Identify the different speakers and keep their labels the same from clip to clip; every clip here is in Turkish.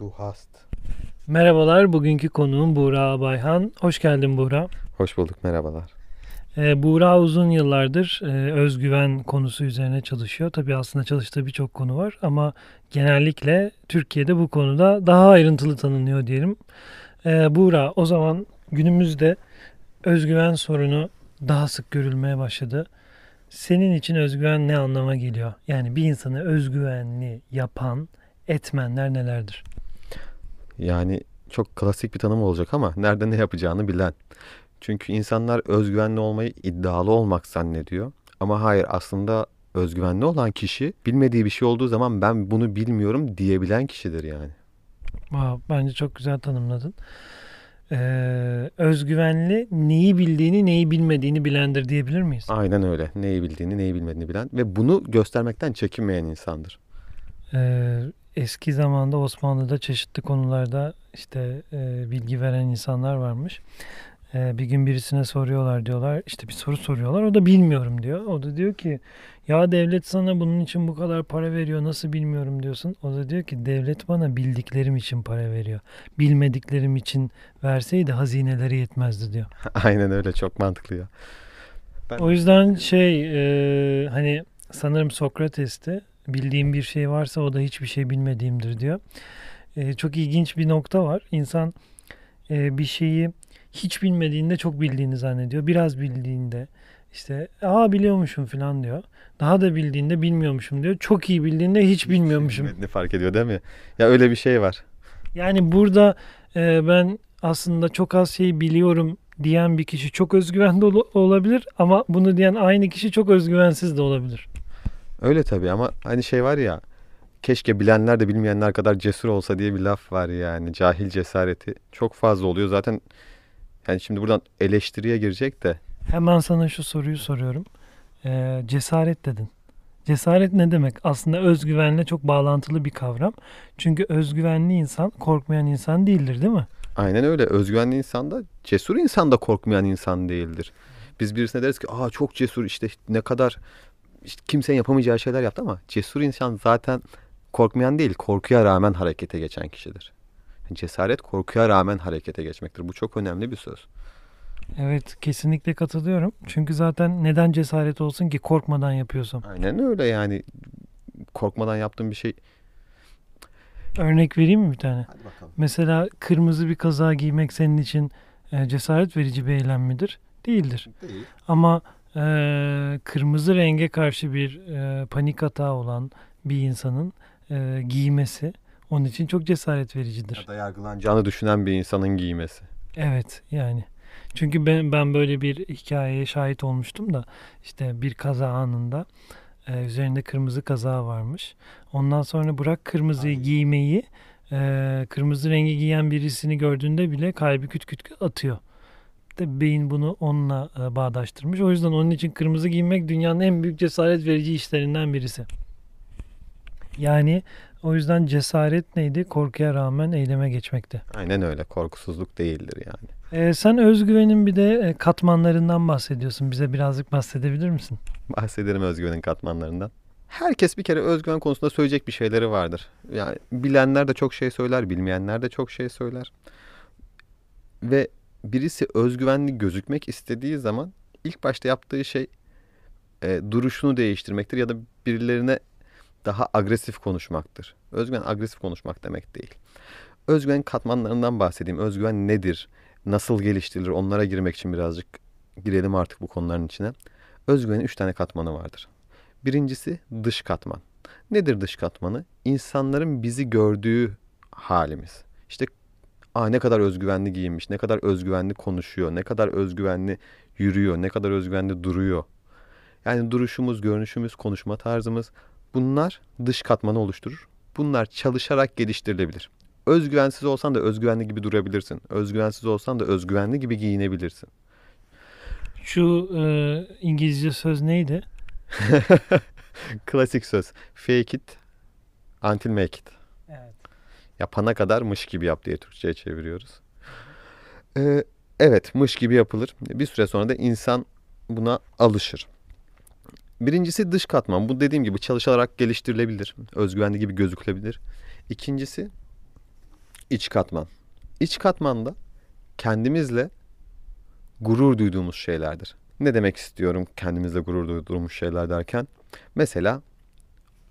Speaker 1: Du hast.
Speaker 2: Merhabalar, bugünkü konuğum Buğra Bayhan. Hoş geldin Buğra.
Speaker 1: Hoş bulduk, merhabalar.
Speaker 2: Ee, Buğra uzun yıllardır e, özgüven konusu üzerine çalışıyor. Tabii aslında çalıştığı birçok konu var ama genellikle Türkiye'de bu konuda daha ayrıntılı tanınıyor diyelim. Ee, Buğra, o zaman günümüzde özgüven sorunu daha sık görülmeye başladı. Senin için özgüven ne anlama geliyor? Yani bir insanı özgüvenli yapan etmenler nelerdir?
Speaker 1: Yani çok klasik bir tanım olacak ama nerede ne yapacağını bilen. Çünkü insanlar özgüvenli olmayı iddialı olmak zannediyor. Ama hayır aslında özgüvenli olan kişi bilmediği bir şey olduğu zaman ben bunu bilmiyorum diyebilen kişidir yani.
Speaker 2: Wow, bence çok güzel tanımladın. Ee, özgüvenli neyi bildiğini neyi bilmediğini bilendir diyebilir miyiz?
Speaker 1: Aynen öyle. Neyi bildiğini neyi bilmediğini bilen ve bunu göstermekten çekinmeyen insandır.
Speaker 2: Ee, eski zamanda Osmanlı'da çeşitli konularda işte e, bilgi veren insanlar varmış. Ee, bir gün birisine soruyorlar diyorlar işte bir soru soruyorlar o da bilmiyorum diyor. O da diyor ki ya devlet sana bunun için bu kadar para veriyor nasıl bilmiyorum diyorsun. O da diyor ki devlet bana bildiklerim için para veriyor. Bilmediklerim için verseydi hazineleri yetmezdi diyor.
Speaker 1: Aynen öyle çok mantıklı ya. Ben...
Speaker 2: O yüzden şey e, hani sanırım Sokrates'te bildiğim bir şey varsa o da hiçbir şey bilmediğimdir diyor. E, çok ilginç bir nokta var. İnsan e, bir şeyi hiç bilmediğinde çok bildiğini zannediyor. Biraz bildiğinde işte aa biliyormuşum falan diyor. Daha da bildiğinde bilmiyormuşum diyor. Çok iyi bildiğinde hiç bilmiyormuşum.
Speaker 1: Ne fark ediyor değil mi? Ya öyle bir şey var.
Speaker 2: Yani burada e, ben aslında çok az şey biliyorum diyen bir kişi çok özgüvenli ol- olabilir ama bunu diyen aynı kişi çok özgüvensiz de olabilir.
Speaker 1: Öyle tabii ama hani şey var ya keşke bilenler de bilmeyenler kadar cesur olsa diye bir laf var yani. Cahil cesareti çok fazla oluyor. Zaten yani şimdi buradan eleştiriye girecek de.
Speaker 2: Hemen sana şu soruyu soruyorum. Ee, cesaret dedin. Cesaret ne demek? Aslında özgüvenle çok bağlantılı bir kavram. Çünkü özgüvenli insan korkmayan insan değildir değil mi?
Speaker 1: Aynen öyle. Özgüvenli insan da cesur insan da korkmayan insan değildir. Biz birisine deriz ki aa çok cesur işte ne kadar işte kimsenin yapamayacağı şeyler yaptı ama cesur insan zaten korkmayan değil korkuya rağmen harekete geçen kişidir. Cesaret korkuya rağmen harekete geçmektir. Bu çok önemli bir söz.
Speaker 2: Evet kesinlikle katılıyorum. Çünkü zaten neden cesaret olsun ki korkmadan yapıyorsam.
Speaker 1: Aynen öyle yani korkmadan yaptığım bir şey.
Speaker 2: Örnek vereyim mi bir tane?
Speaker 1: Hadi bakalım.
Speaker 2: Mesela kırmızı bir kaza giymek senin için e, cesaret verici bir eylem midir? Değildir.
Speaker 1: Değil.
Speaker 2: Ama e, kırmızı renge karşı bir e, panik hata olan bir insanın e, giymesi onun için çok cesaret vericidir.
Speaker 1: Ya da yargılanacağını düşünen bir insanın giymesi.
Speaker 2: Evet yani. Çünkü ben, ben böyle bir hikayeye şahit olmuştum da işte bir kaza anında e, üzerinde kırmızı kaza varmış. Ondan sonra bırak kırmızıyı
Speaker 1: Ay.
Speaker 2: giymeyi e, kırmızı rengi giyen birisini gördüğünde bile kalbi küt küt atıyor. De beyin bunu onunla e, bağdaştırmış. O yüzden onun için kırmızı giymek dünyanın en büyük cesaret verici işlerinden birisi. Yani o yüzden cesaret neydi? Korkuya rağmen eyleme geçmekti.
Speaker 1: Aynen öyle. Korkusuzluk değildir yani.
Speaker 2: Ee, sen özgüvenin bir de e, katmanlarından bahsediyorsun. Bize birazcık bahsedebilir misin?
Speaker 1: Bahsederim özgüvenin katmanlarından. Herkes bir kere özgüven konusunda söyleyecek bir şeyleri vardır. Yani bilenler de çok şey söyler, bilmeyenler de çok şey söyler. Ve birisi özgüvenli gözükmek istediği zaman ilk başta yaptığı şey e, duruşunu değiştirmektir ya da birilerine daha agresif konuşmaktır. Özgüven agresif konuşmak demek değil. Özgüven katmanlarından bahsedeyim. Özgüven nedir? Nasıl geliştirilir? Onlara girmek için birazcık girelim artık bu konuların içine. Özgüvenin üç tane katmanı vardır. Birincisi dış katman. Nedir dış katmanı? İnsanların bizi gördüğü halimiz. İşte Aa, ne kadar özgüvenli giyinmiş, ne kadar özgüvenli konuşuyor, ne kadar özgüvenli yürüyor, ne kadar özgüvenli duruyor. Yani duruşumuz, görünüşümüz, konuşma tarzımız bunlar dış katmanı oluşturur. Bunlar çalışarak geliştirilebilir. Özgüvensiz olsan da özgüvenli gibi durabilirsin. Özgüvensiz olsan da özgüvenli gibi giyinebilirsin.
Speaker 2: Şu e, İngilizce söz neydi?
Speaker 1: Klasik söz. Fake it until make it. Yapana kadar mış gibi yap diye Türkçe'ye çeviriyoruz. Ee, evet mış gibi yapılır. Bir süre sonra da insan buna alışır. Birincisi dış katman. Bu dediğim gibi çalışarak geliştirilebilir. Özgüvenli gibi gözükülebilir. İkincisi iç katman. İç katman da kendimizle gurur duyduğumuz şeylerdir. Ne demek istiyorum kendimizle gurur duyduğumuz şeyler derken? Mesela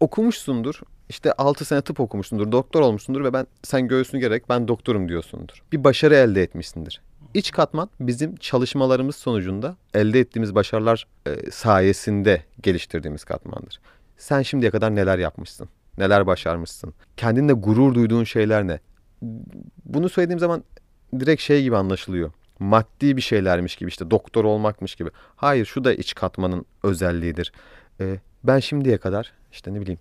Speaker 1: okumuşsundur. İşte 6 sene tıp okumuşsundur, doktor olmuşsundur ve ben sen göğsünü gerek ben doktorum diyorsundur. Bir başarı elde etmişsindir. İç katman bizim çalışmalarımız sonucunda elde ettiğimiz başarılar e, sayesinde geliştirdiğimiz katmandır. Sen şimdiye kadar neler yapmışsın? Neler başarmışsın? Kendinle gurur duyduğun şeyler ne? Bunu söylediğim zaman direkt şey gibi anlaşılıyor. Maddi bir şeylermiş gibi işte doktor olmakmış gibi. Hayır şu da iç katmanın özelliğidir. Ee, ben şimdiye kadar işte ne bileyim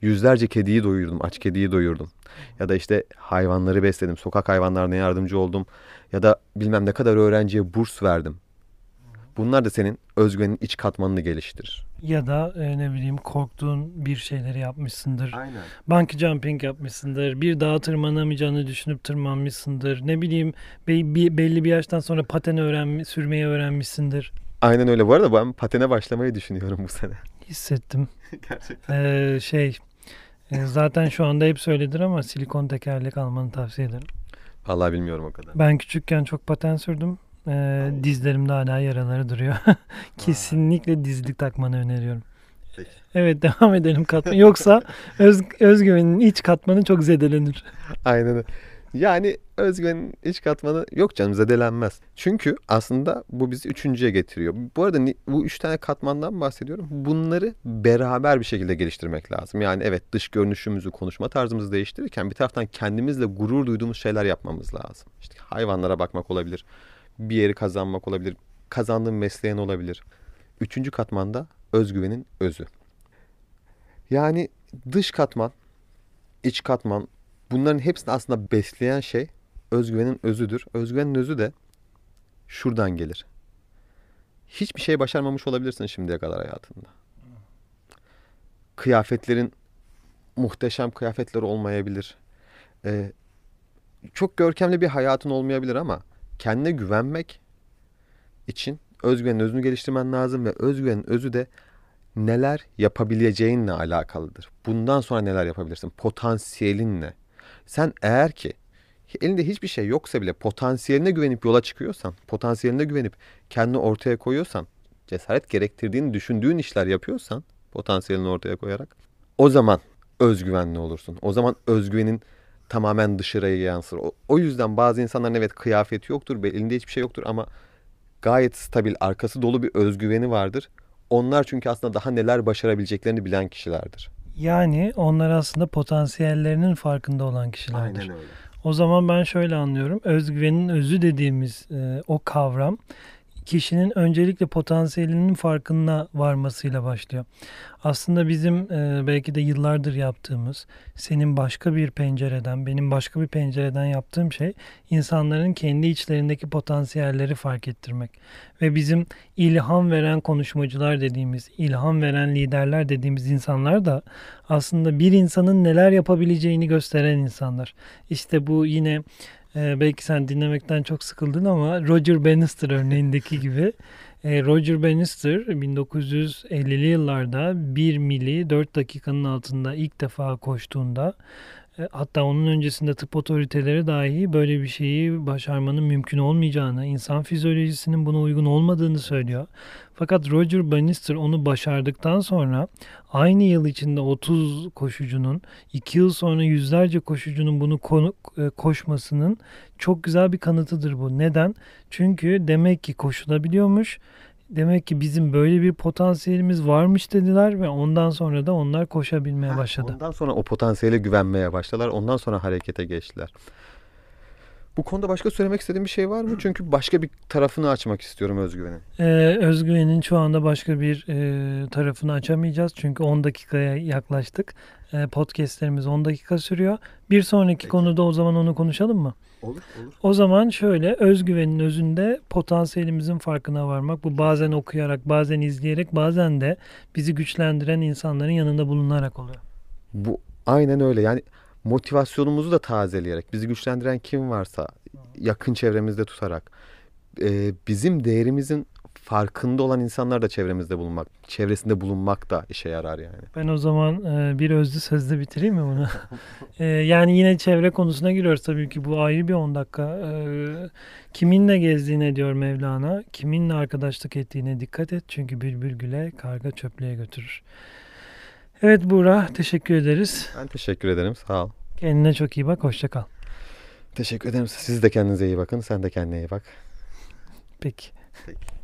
Speaker 1: yüzlerce kediyi doyurdum, aç kediyi doyurdum. Ya da işte hayvanları besledim, sokak hayvanlarına yardımcı oldum. Ya da bilmem ne kadar öğrenciye burs verdim. Bunlar da senin özgüvenin iç katmanını geliştirir.
Speaker 2: Ya da e, ne bileyim korktuğun bir şeyleri yapmışsındır.
Speaker 1: Aynen.
Speaker 2: Bungee jumping yapmışsındır. Bir dağa tırmanamayacağını düşünüp tırmanmışsındır. Ne bileyim be- bir- belli bir yaştan sonra paten öğren sürmeyi öğrenmişsindir.
Speaker 1: Aynen öyle. Bu arada ben patene başlamayı düşünüyorum bu sene.
Speaker 2: Hissettim.
Speaker 1: Gerçekten.
Speaker 2: Ee, şey e, zaten şu anda hep söyledir ama silikon tekerlek almanı tavsiye ederim.
Speaker 1: Vallahi bilmiyorum o kadar.
Speaker 2: Ben küçükken çok paten sürdüm. Ee, dizlerimde hala yaraları duruyor. Kesinlikle dizlik takmanı öneriyorum.
Speaker 1: Peki.
Speaker 2: Evet devam edelim katman. Yoksa öz, özgüvenin iç katmanı çok zedelenir.
Speaker 1: Aynen öyle. Yani özgüvenin iç katmanı yok canım zedelenmez. Çünkü aslında bu bizi üçüncüye getiriyor. Bu arada bu üç tane katmandan bahsediyorum. Bunları beraber bir şekilde geliştirmek lazım. Yani evet dış görünüşümüzü, konuşma tarzımızı değiştirirken bir taraftan kendimizle gurur duyduğumuz şeyler yapmamız lazım. İşte hayvanlara bakmak olabilir. Bir yeri kazanmak olabilir. Kazandığın mesleğin olabilir. Üçüncü katmanda özgüvenin özü. Yani dış katman, iç katman, bunların hepsini aslında besleyen şey özgüvenin özüdür. Özgüvenin özü de şuradan gelir. Hiçbir şey başarmamış olabilirsin şimdiye kadar hayatında. Kıyafetlerin muhteşem kıyafetler olmayabilir. Ee, çok görkemli bir hayatın olmayabilir ama kendine güvenmek için özgüvenin özünü geliştirmen lazım ve özgüvenin özü de neler yapabileceğinle alakalıdır. Bundan sonra neler yapabilirsin? Potansiyelinle. Sen eğer ki elinde hiçbir şey yoksa bile potansiyeline güvenip yola çıkıyorsan, potansiyeline güvenip kendini ortaya koyuyorsan, cesaret gerektirdiğini düşündüğün işler yapıyorsan, potansiyelini ortaya koyarak, o zaman özgüvenli olursun. O zaman özgüvenin tamamen dışarıya yansır. O, o yüzden bazı insanların evet kıyafeti yoktur, elinde hiçbir şey yoktur ama gayet stabil, arkası dolu bir özgüveni vardır. Onlar çünkü aslında daha neler başarabileceklerini bilen kişilerdir.
Speaker 2: Yani onlar aslında potansiyellerinin farkında olan kişilerdir.
Speaker 1: öyle.
Speaker 2: O zaman ben şöyle anlıyorum. Özgüvenin özü dediğimiz e, o kavram kişinin öncelikle potansiyelinin farkına varmasıyla başlıyor. Aslında bizim e, belki de yıllardır yaptığımız, senin başka bir pencereden, benim başka bir pencereden yaptığım şey insanların kendi içlerindeki potansiyelleri fark ettirmek. Ve bizim ilham veren konuşmacılar dediğimiz, ilham veren liderler dediğimiz insanlar da aslında bir insanın neler yapabileceğini gösteren insanlar. İşte bu yine ee, belki sen dinlemekten çok sıkıldın ama Roger Bannister örneğindeki gibi. E, Roger Bannister 1950'li yıllarda 1 mili 4 dakikanın altında ilk defa koştuğunda hatta onun öncesinde tıp otoriteleri dahi böyle bir şeyi başarmanın mümkün olmayacağını, insan fizyolojisinin buna uygun olmadığını söylüyor. Fakat Roger Bannister onu başardıktan sonra aynı yıl içinde 30 koşucunun, 2 yıl sonra yüzlerce koşucunun bunu e, koşmasının çok güzel bir kanıtıdır bu. Neden? Çünkü demek ki koşulabiliyormuş. Demek ki bizim böyle bir potansiyelimiz varmış dediler ve ondan sonra da onlar koşabilmeye başladı.
Speaker 1: Ondan sonra o potansiyele güvenmeye başladılar. Ondan sonra harekete geçtiler. Bu konuda başka söylemek istediğim bir şey var mı? Çünkü başka bir tarafını açmak istiyorum özgüvenin.
Speaker 2: Ee, özgüvenin şu anda başka bir e, tarafını açamayacağız. Çünkü 10 dakikaya yaklaştık. E, podcastlerimiz 10 dakika sürüyor. Bir sonraki
Speaker 1: Peki.
Speaker 2: konuda o zaman onu konuşalım mı?
Speaker 1: Olur, olur.
Speaker 2: O zaman şöyle özgüvenin özünde potansiyelimizin farkına varmak. Bu bazen okuyarak, bazen izleyerek, bazen de bizi güçlendiren insanların yanında bulunarak oluyor.
Speaker 1: Bu aynen öyle. Yani motivasyonumuzu da tazeleyerek, bizi güçlendiren kim varsa yakın çevremizde tutarak, e, bizim değerimizin farkında olan insanlar da çevremizde bulunmak, çevresinde bulunmak da işe yarar yani.
Speaker 2: Ben o zaman e, bir özlü sözle bitireyim mi bunu? E, yani yine çevre konusuna giriyoruz tabii ki bu ayrı bir 10 dakika. E, kiminle gezdiğine diyor Mevlana, kiminle arkadaşlık ettiğine dikkat et çünkü bülbül güle, karga çöplüğe götürür. Evet Buğra, teşekkür ederiz.
Speaker 1: Ben teşekkür ederim. Sağ ol.
Speaker 2: Kendine çok iyi bak, hoşça kal.
Speaker 1: Teşekkür ederim. Siz de kendinize iyi bakın. Sen de kendine iyi bak.
Speaker 2: Peki.
Speaker 1: Peki.